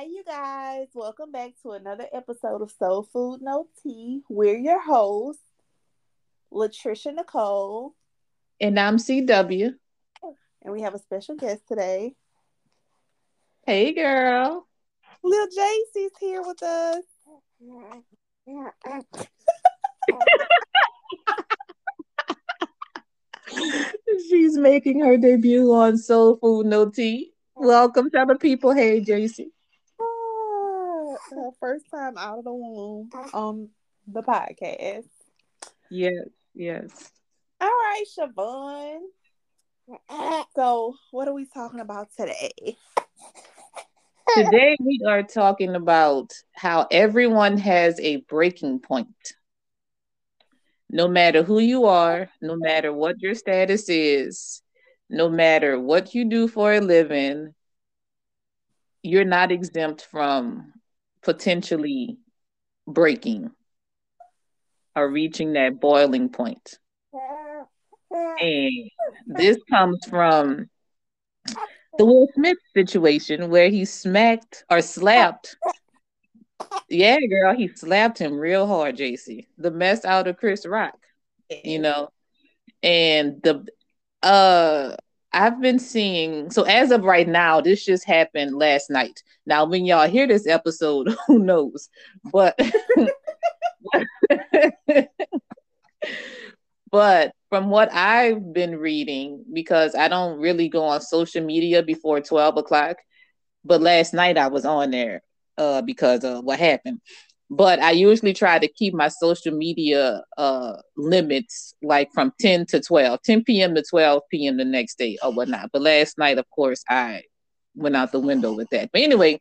Hi, you guys. Welcome back to another episode of Soul Food No Tea. We're your hosts, Latricia Nicole. And I'm CW. And we have a special guest today. Hey, girl. Lil JC's here with us. She's making her debut on Soul Food No Tea. Welcome to the people. Hey, JC. Uh, first time out of the womb on the podcast. Yes, yes. All right, Siobhan. So, what are we talking about today? Today, we are talking about how everyone has a breaking point. No matter who you are, no matter what your status is, no matter what you do for a living, you're not exempt from potentially breaking or reaching that boiling point. And this comes from the Will Smith situation where he smacked or slapped. Yeah, girl, he slapped him real hard, JC. The mess out of Chris Rock, you know. And the uh I've been seeing so as of right now, this just happened last night. Now, when y'all hear this episode, who knows? But but from what I've been reading, because I don't really go on social media before 12 o'clock, but last night I was on there uh because of what happened but I usually try to keep my social media uh, limits like from 10 to 12, 10 p.m. to 12 p.m. the next day or whatnot. But last night, of course, I went out the window with that. But anyway,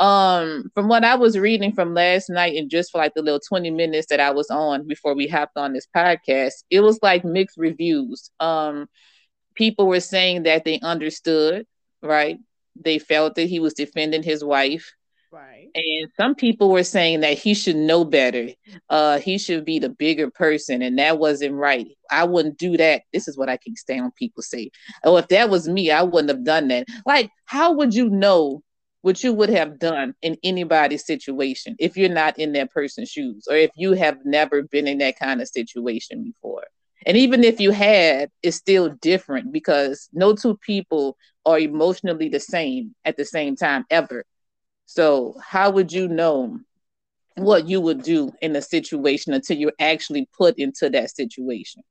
um, from what I was reading from last night and just for like the little 20 minutes that I was on before we hopped on this podcast, it was like mixed reviews. Um, people were saying that they understood, right? They felt that he was defending his wife Right. And some people were saying that he should know better. Uh, he should be the bigger person, and that wasn't right. I wouldn't do that. This is what I can stand on people say. Oh, if that was me, I wouldn't have done that. Like, how would you know what you would have done in anybody's situation if you're not in that person's shoes, or if you have never been in that kind of situation before? And even if you had, it's still different because no two people are emotionally the same at the same time ever so, how would you know what you would do in a situation until you're actually put into that situation?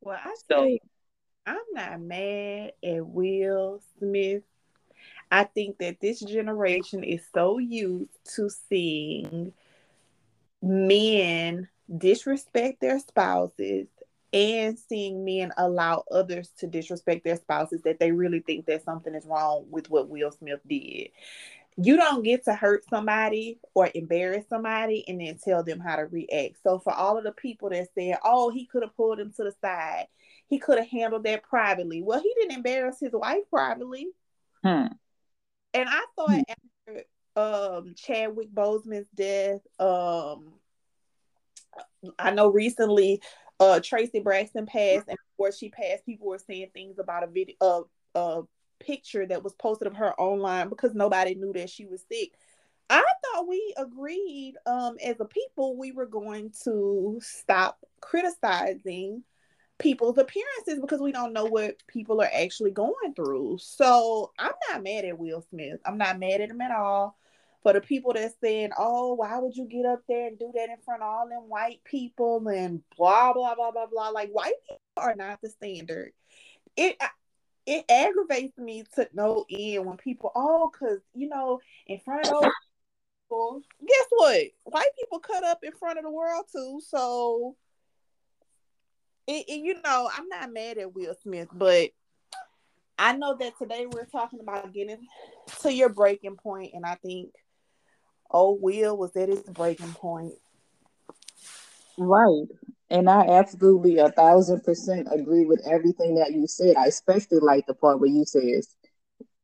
Well, I say I'm not mad at Will Smith. I think that this generation is so used to seeing men disrespect their spouses and seeing men allow others to disrespect their spouses that they really think that something is wrong with what Will Smith did you don't get to hurt somebody or embarrass somebody and then tell them how to react. So for all of the people that said, "Oh, he could have pulled him to the side. He could have handled that privately." Well, he didn't embarrass his wife privately. Hmm. And I thought hmm. after um Chadwick Boseman's death, um I know recently uh Traci Braxton passed and before she passed, people were saying things about a video of uh, uh picture that was posted of her online because nobody knew that she was sick. I thought we agreed um, as a people we were going to stop criticizing people's appearances because we don't know what people are actually going through. So I'm not mad at Will Smith. I'm not mad at him at all. For the people that saying, "Oh, why would you get up there and do that in front of all them white people?" and blah blah blah blah blah, like white people are not the standard. It it aggravates me to no end when people, oh, because, you know, in front of those people, guess what? White people cut up in front of the world too. So, it, you know, I'm not mad at Will Smith, but I know that today we're talking about getting to your breaking point, and I think, oh, Will was at his breaking point. Right. And I absolutely a thousand percent agree with everything that you said. I especially like the part where you says,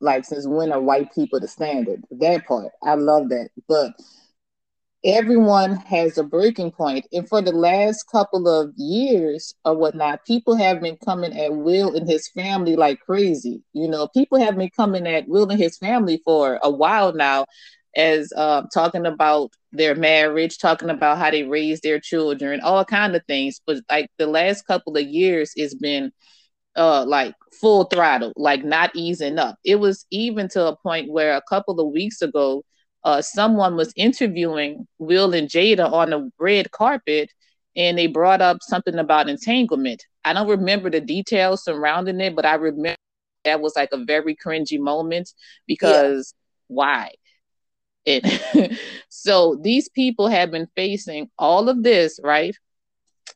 like, since when are white people the standard? That part, I love that. But everyone has a breaking point. And for the last couple of years or whatnot, people have been coming at Will and his family like crazy. You know, people have been coming at Will and his family for a while now, as uh, talking about their marriage, talking about how they raise their children, all kind of things. But like the last couple of years, it's been uh like full throttle, like not easing up. It was even to a point where a couple of weeks ago, uh, someone was interviewing Will and Jada on the red carpet, and they brought up something about entanglement. I don't remember the details surrounding it, but I remember that was like a very cringy moment because yeah. why? It so these people have been facing all of this, right?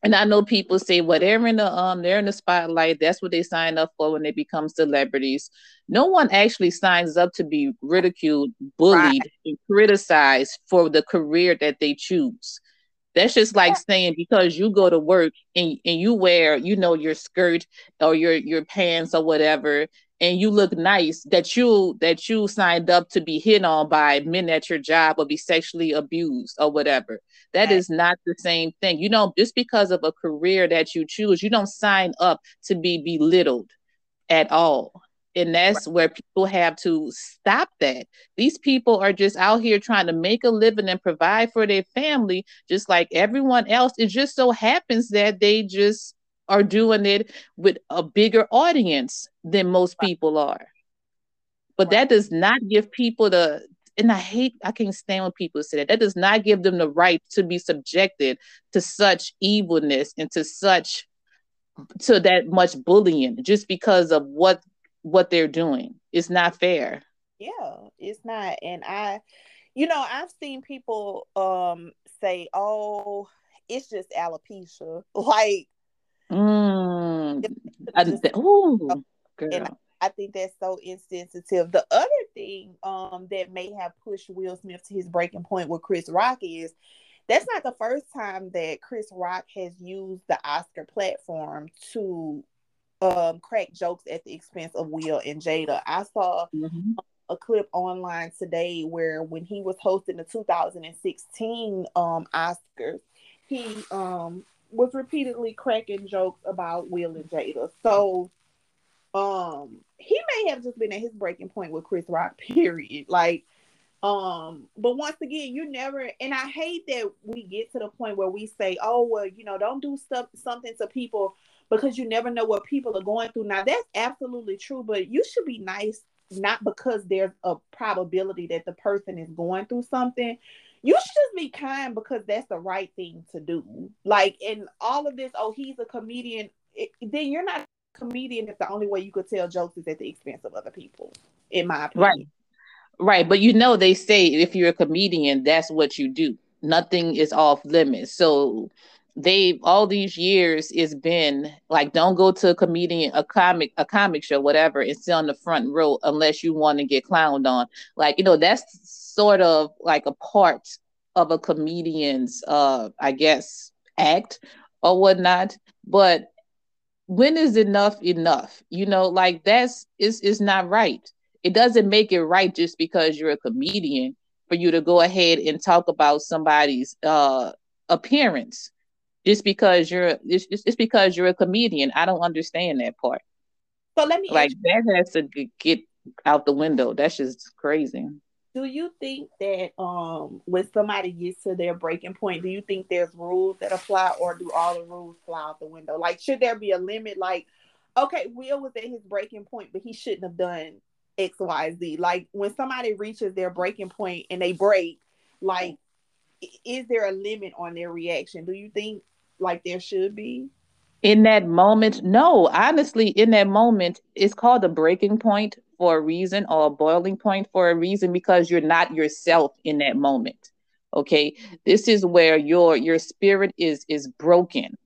and I know people say, well, they're in the um, they're in the spotlight. That's what they sign up for when they become celebrities. No one actually signs up to be ridiculed, bullied, right. and criticized for the career that they choose. That's just like saying because you go to work and, and you wear, you know, your skirt or your your pants or whatever, and you look nice that you that you signed up to be hit on by men at your job or be sexually abused or whatever. That is not the same thing. You know just because of a career that you choose you don't sign up to be belittled at all. And that's right. where people have to stop that. These people are just out here trying to make a living and provide for their family just like everyone else. It just so happens that they just are doing it with a bigger audience than most people are. But that does not give people the and I hate I can't stand when people say that. That does not give them the right to be subjected to such evilness and to such to that much bullying just because of what what they're doing. It's not fair. Yeah, it's not. And I you know, I've seen people um say, "Oh, it's just alopecia." Like Mm. oh, girl. And I think that's so insensitive. The other thing um, that may have pushed Will Smith to his breaking point with Chris Rock is that's not the first time that Chris Rock has used the Oscar platform to um, crack jokes at the expense of Will and Jada. I saw mm-hmm. a clip online today where when he was hosting the 2016 um, Oscars, he um, was repeatedly cracking jokes about Will and Jada. So um he may have just been at his breaking point with Chris Rock, period. Like, um, but once again, you never and I hate that we get to the point where we say, Oh, well, you know, don't do stuff something to people because you never know what people are going through. Now that's absolutely true, but you should be nice not because there's a probability that the person is going through something you should just be kind because that's the right thing to do. Like in all of this, oh, he's a comedian. It, then you're not a comedian if the only way you could tell jokes is at the expense of other people, in my opinion. Right. Right. But you know, they say if you're a comedian, that's what you do. Nothing is off limits. So they all these years it's been like don't go to a comedian a comic a comic show whatever and sit on the front row unless you want to get clowned on like you know that's sort of like a part of a comedian's uh i guess act or whatnot but when is enough enough? You know like that's is is not right. It doesn't make it right just because you're a comedian for you to go ahead and talk about somebody's uh appearance just because you're it's, it's because you're a comedian. I don't understand that part. So let me like that has to get out the window. That's just crazy do you think that um when somebody gets to their breaking point, do you think there's rules that apply or do all the rules fly out the window? Like should there be a limit like okay, Will was at his breaking point, but he shouldn't have done XYZ. Like when somebody reaches their breaking point and they break, like is there a limit on their reaction? Do you think like there should be? In that moment, no. Honestly, in that moment, it's called a breaking point for a reason or a boiling point for a reason because you're not yourself in that moment okay? This is where your your spirit is is broken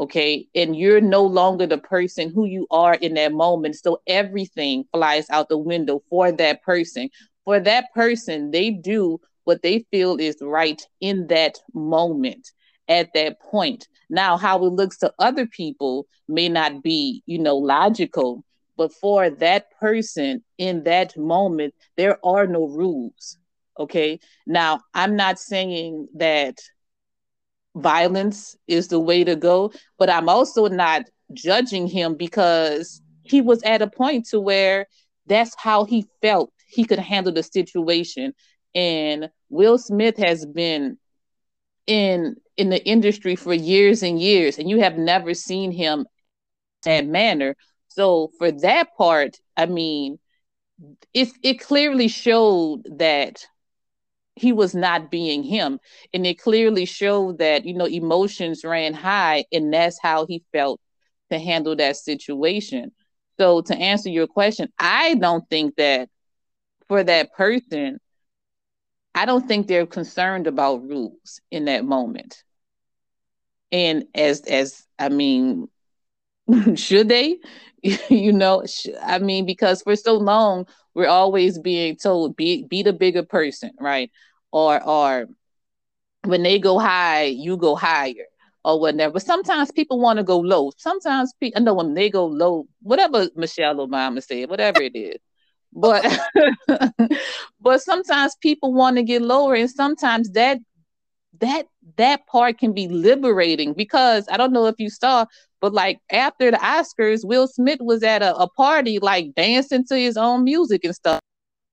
okay? And you're no longer the person who you are in that moment so everything flies out the window for that person. For that person they do what they feel is right in that moment at that point. Now how it looks to other people may not be you know logical but for that person in that moment, there are no rules. Okay. Now, I'm not saying that violence is the way to go, but I'm also not judging him because he was at a point to where that's how he felt he could handle the situation. And Will Smith has been in in the industry for years and years, and you have never seen him in that manner. So for that part, I mean, it it clearly showed that he was not being him and it clearly showed that you know emotions ran high and that's how he felt to handle that situation. So to answer your question i don't think that for that person i don't think they're concerned about rules in that moment. And as as i mean should they? You know i mean because for so long we're always being told be be the bigger person right? Or or when they go high you go higher or whatever. But sometimes people want to go low. Sometimes people i know when they go low whatever michelle obama said whatever it is. But but sometimes people want to get lower and sometimes that that that part can be liberating because I don't know if you saw, but like after the Oscars, Will Smith was at a, a party like dancing to his own music and stuff.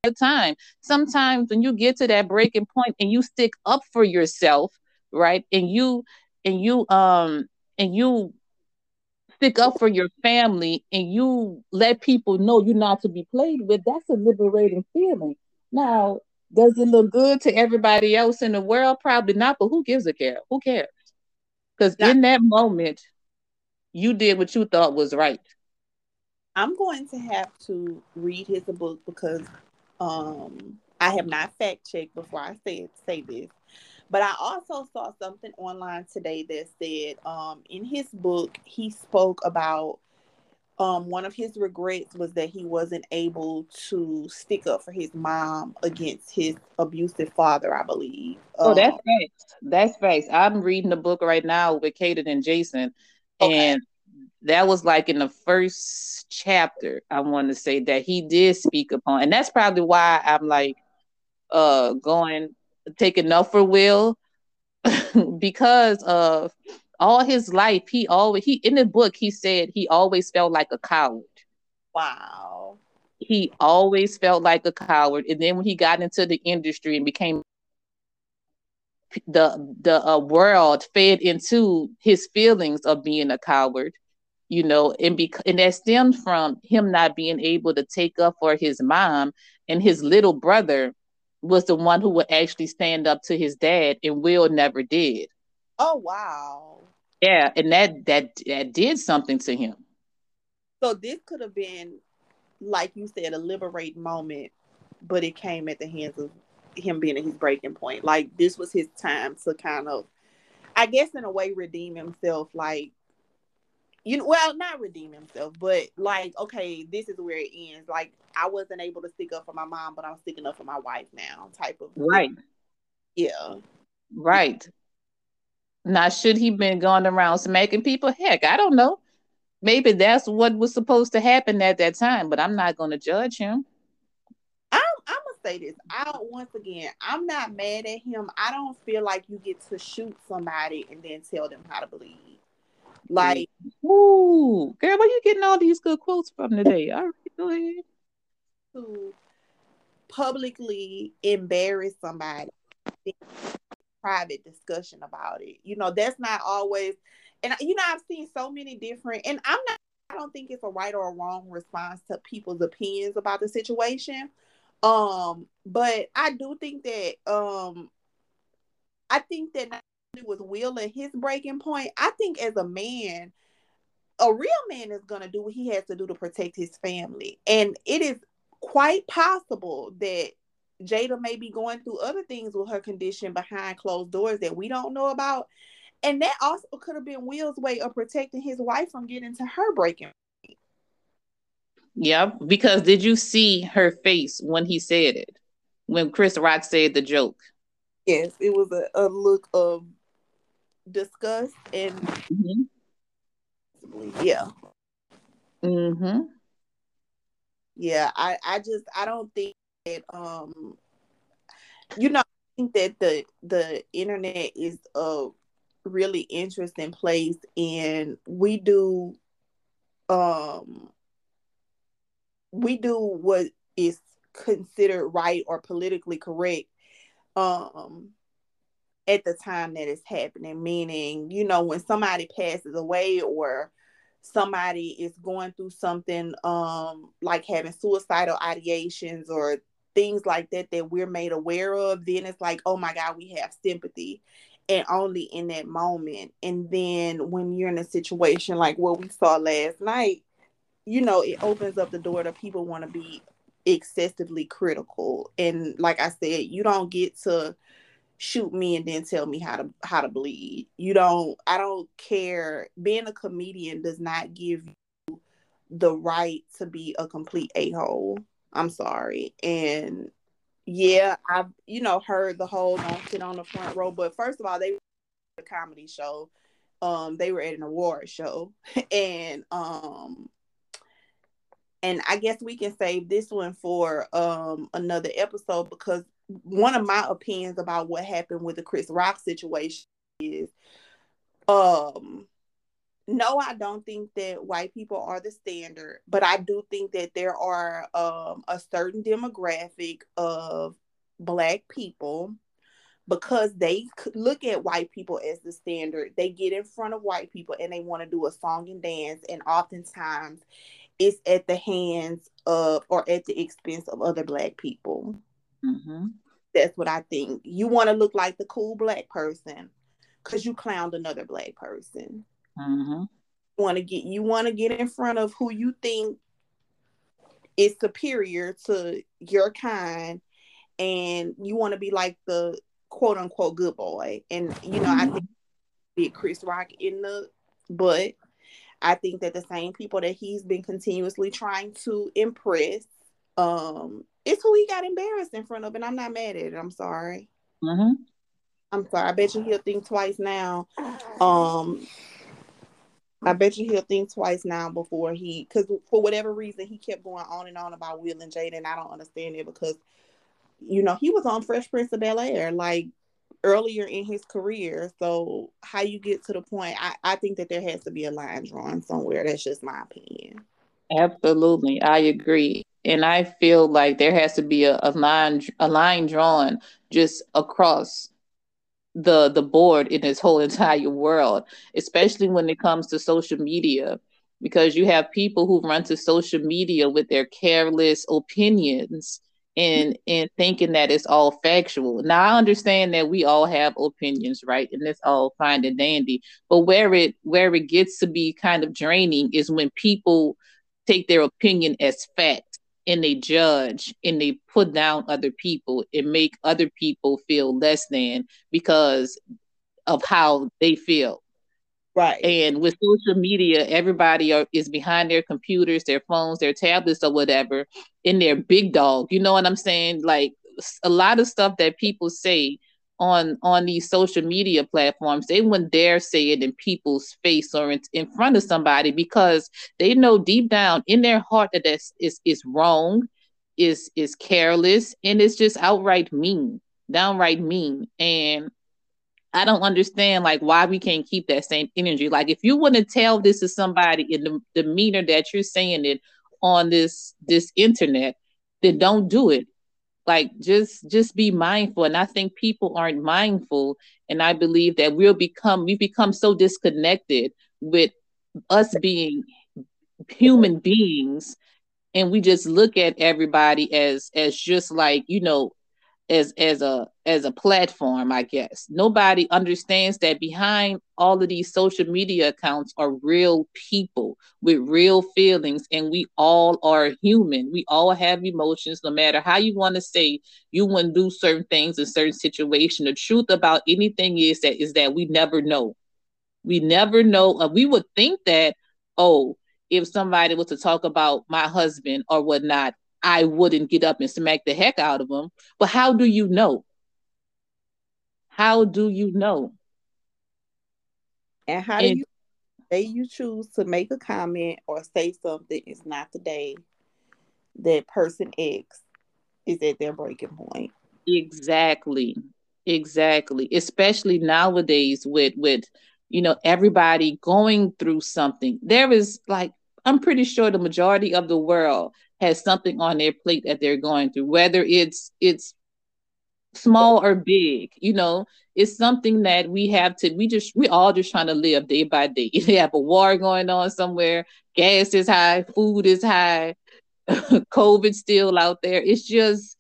The time. Sometimes when you get to that breaking point and you stick up for yourself, right? And you and you um and you stick up for your family and you let people know you're not to be played with, that's a liberating feeling. Now, does it look good to everybody else in the world? Probably not, but who gives a care? Who cares? Because in that moment, you did what you thought was right. I'm going to have to read his book because um, I have not fact checked before I say say this. But I also saw something online today that said um, in his book he spoke about um, one of his regrets was that he wasn't able to stick up for his mom against his abusive father, I believe. Oh, that's um, facts. That's facts. I'm reading the book right now with Kaden and Jason, okay. and that was like in the first chapter. I want to say that he did speak upon, and that's probably why I'm like uh going taking enough for Will because of all his life he always he in the book he said he always felt like a coward wow he always felt like a coward and then when he got into the industry and became the the uh, world fed into his feelings of being a coward you know and be and that stemmed from him not being able to take up for his mom and his little brother was the one who would actually stand up to his dad and will never did oh wow yeah, and that that that did something to him. So this could have been, like you said, a liberating moment, but it came at the hands of him being at his breaking point. Like this was his time to kind of, I guess, in a way, redeem himself. Like, you know, well, not redeem himself, but like, okay, this is where it ends. Like, I wasn't able to stick up for my mom, but I'm sticking up for my wife now. Type of right. Thing. Yeah. Right. Now, should he been going around smacking people? Heck, I don't know. Maybe that's what was supposed to happen at that time, but I'm not going to judge him. I'm, I'm gonna say this. I once again, I'm not mad at him. I don't feel like you get to shoot somebody and then tell them how to bleed. Like, ooh, girl, where you getting all these good quotes from today? All right, go ahead. To publicly embarrass somebody private discussion about it. You know, that's not always, and you know, I've seen so many different, and I'm not, I don't think it's a right or a wrong response to people's opinions about the situation. Um, but I do think that, um, I think that was Will and his breaking point, I think as a man, a real man is to do what he has to do to protect his family. And it is quite possible that Jada may be going through other things with her condition behind closed doors that we don't know about. And that also could have been Will's way of protecting his wife from getting to her breaking. Yeah, because did you see her face when he said it? When Chris Rock said the joke? Yes, it was a, a look of disgust and mm-hmm. yeah. Mm-hmm. Yeah, I, I just I don't think that um you know, I think that the the internet is a really interesting place, and we do, um, we do what is considered right or politically correct, um, at the time that it's happening. Meaning, you know, when somebody passes away or somebody is going through something um like having suicidal ideations or things like that that we're made aware of then it's like oh my god we have sympathy and only in that moment and then when you're in a situation like what we saw last night you know it opens up the door to people want to be excessively critical and like i said you don't get to shoot me and then tell me how to how to bleed. You don't I don't care. Being a comedian does not give you the right to be a complete a-hole. I'm sorry. And yeah, I've you know heard the whole don't sit on the front row, but first of all, they were a comedy show. Um, they were at an award show, and um, and I guess we can save this one for um another episode because one of my opinions about what happened with the Chris Rock situation is um no, I don't think that white people are the standard, but I do think that there are um, a certain demographic of black people because they look at white people as the standard. They get in front of white people and they want to do a song and dance, and oftentimes it's at the hands of or at the expense of other black people. Mm-hmm. That's what I think. You want to look like the cool black person because you clowned another black person. Mm-hmm. Want to get you want to get in front of who you think is superior to your kind, and you want to be like the quote unquote good boy. And you know, mm-hmm. I think did Chris Rock in the but I think that the same people that he's been continuously trying to impress um it's who he got embarrassed in front of, and I'm not mad at it. I'm sorry. Mm-hmm. I'm sorry. I bet you he'll think twice now. Um, I bet you he'll think twice now before he, because for whatever reason, he kept going on and on about Will and Jada, and I don't understand it because, you know, he was on Fresh Prince of Bel Air like earlier in his career. So how you get to the point, I, I think that there has to be a line drawn somewhere. That's just my opinion. Absolutely, I agree and I feel like there has to be a, a line a line drawn just across the the board in this whole entire world, especially when it comes to social media, because you have people who run to social media with their careless opinions and and thinking that it's all factual. Now I understand that we all have opinions, right? And it's all fine and dandy. But where it where it gets to be kind of draining is when people take their opinion as fact and they judge and they put down other people and make other people feel less than because of how they feel. Right. And with social media, everybody are, is behind their computers, their phones, their tablets, or whatever, in their big dog. You know what I'm saying? Like a lot of stuff that people say on on these social media platforms they wouldn't dare say it in people's face or in, in front of somebody because they know deep down in their heart that that's is is wrong is is careless and it's just outright mean downright mean and I don't understand like why we can't keep that same energy. Like if you want to tell this to somebody in the demeanor that you're saying it on this this internet, then don't do it. Like just just be mindful. And i think people aren't mindful. And i believe that we'll become we become so disconnected with us being human beings. And we just look at everybody as as just like you know as as a as a platform i guess. Nobody understands that behind all of these social media accounts are real people with real feelings and we all are human. We all have emotions no matter how you want to say you to do certain things in certain situation. The truth about anything is that is that we never know. We never know uh, we would think that oh if somebody was to talk about my husband or whatnot I wouldn't get up and smack the heck out of them. But how do you know? How do you know? And how do you say you choose to make a comment or say something is not the day that person X is at their breaking point. Exactly. Exactly. Especially nowadays with with you know everybody going through something. There is like I'm pretty sure the majority of the world has something on their plate that they're going through, whether it's it's small or big, you know, it's something that we have to we just we all just trying to live day by day. They have a war going on somewhere, gas is high, food is high, COVID still out there. It's just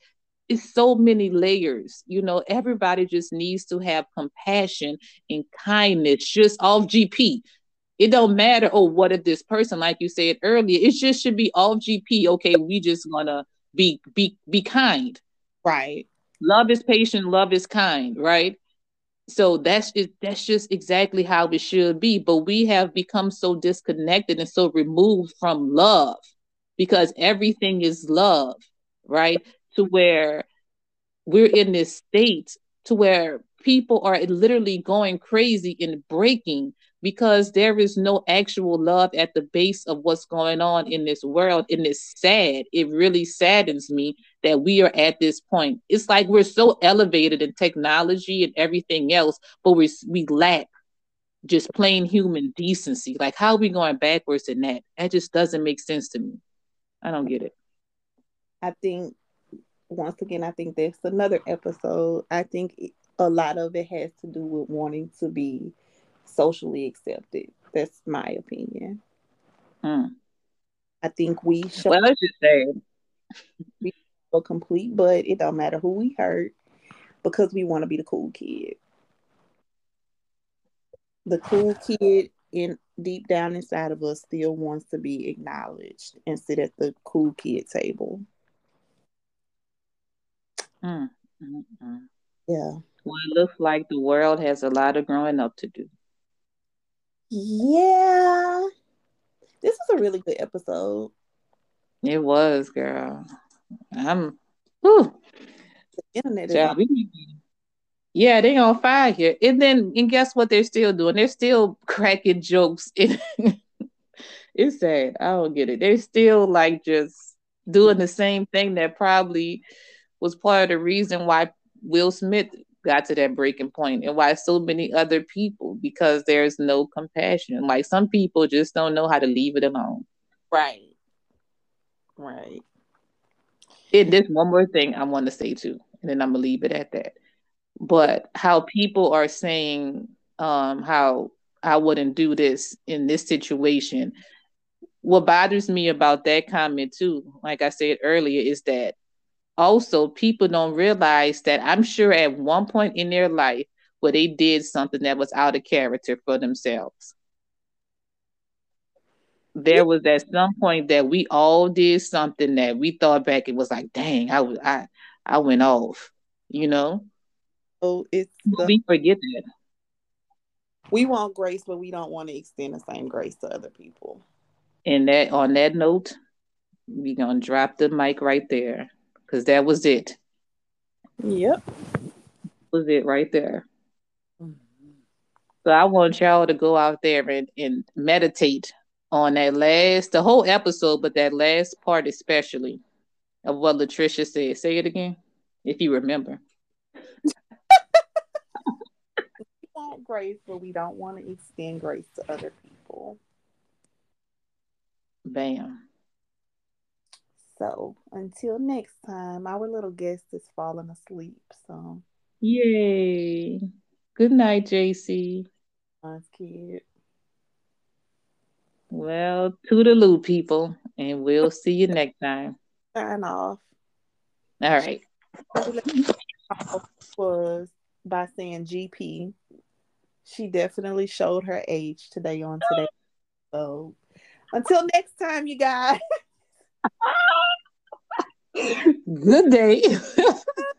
it's so many layers. You know, everybody just needs to have compassion and kindness, just off GP. It don't matter, oh, what if this person, like you said earlier, it just should be off GP. Okay, we just gonna be be be kind. Right. Love is patient, love is kind, right? So that's just that's just exactly how it should be. But we have become so disconnected and so removed from love because everything is love, right? To where we're in this state to where people are literally going crazy and breaking because there is no actual love at the base of what's going on in this world and it's sad. It really saddens me that we are at this point. It's like we're so elevated in technology and everything else but we we lack just plain human decency. Like how are we going backwards in that? That just doesn't make sense to me. I don't get it. I think once again i think that's another episode. I think a lot of it has to do with wanting to be socially accepted. That's my opinion. Hmm. I think we should. Well, let's just say we are complete, but it don't matter who we hurt because we want to be the cool kid. The cool kid in deep down inside of us still wants to be acknowledged and sit at the cool kid table. Mm. Yeah. Well, it looks like the world has a lot of growing up to do. Yeah. This was a really good episode. It was, girl. I'm whew. The internet is yeah, they on fire here. And then and guess what they're still doing? They're still cracking jokes. it's sad. I don't get it. They're still like just doing the same thing that probably was part of the reason why Will Smith got to that breaking point and why so many other people because there's no compassion. Like some people just don't know how to leave it alone. Right. Right. And there's one more thing i want to say too and then i'm gonna leave it at that. But how people are saying um how i wouldn't do this in this situation what bothers me about that comment too like i said earlier is that also people don't realize that I'm sure at one point in their life where they did something that was out of character for themselves. There was at some point that we all did something that we thought back it was like, dang, I was I I went off, you know. Oh, it's the, we forget that. We want grace, but we don't want to extend the same grace to other people. And that on that note, we're gonna drop the mic right there because that was it. Yep. Was it right there. Mm-hmm. So I want y'all to go out there and, and meditate on that last, the whole episode, but that last part especially of what Latricia said. Say it again, if you remember. We want grace, but we don't want to extend grace to other people. Bam. So until next time, our little guest is falling asleep. So yay. Good night, JC. Nice kid. Well, toodaloo, people, and we'll see you next time. Sign off. All right. Was by saying GP. She definitely showed her age today on today. So until next time, you guys. Good day.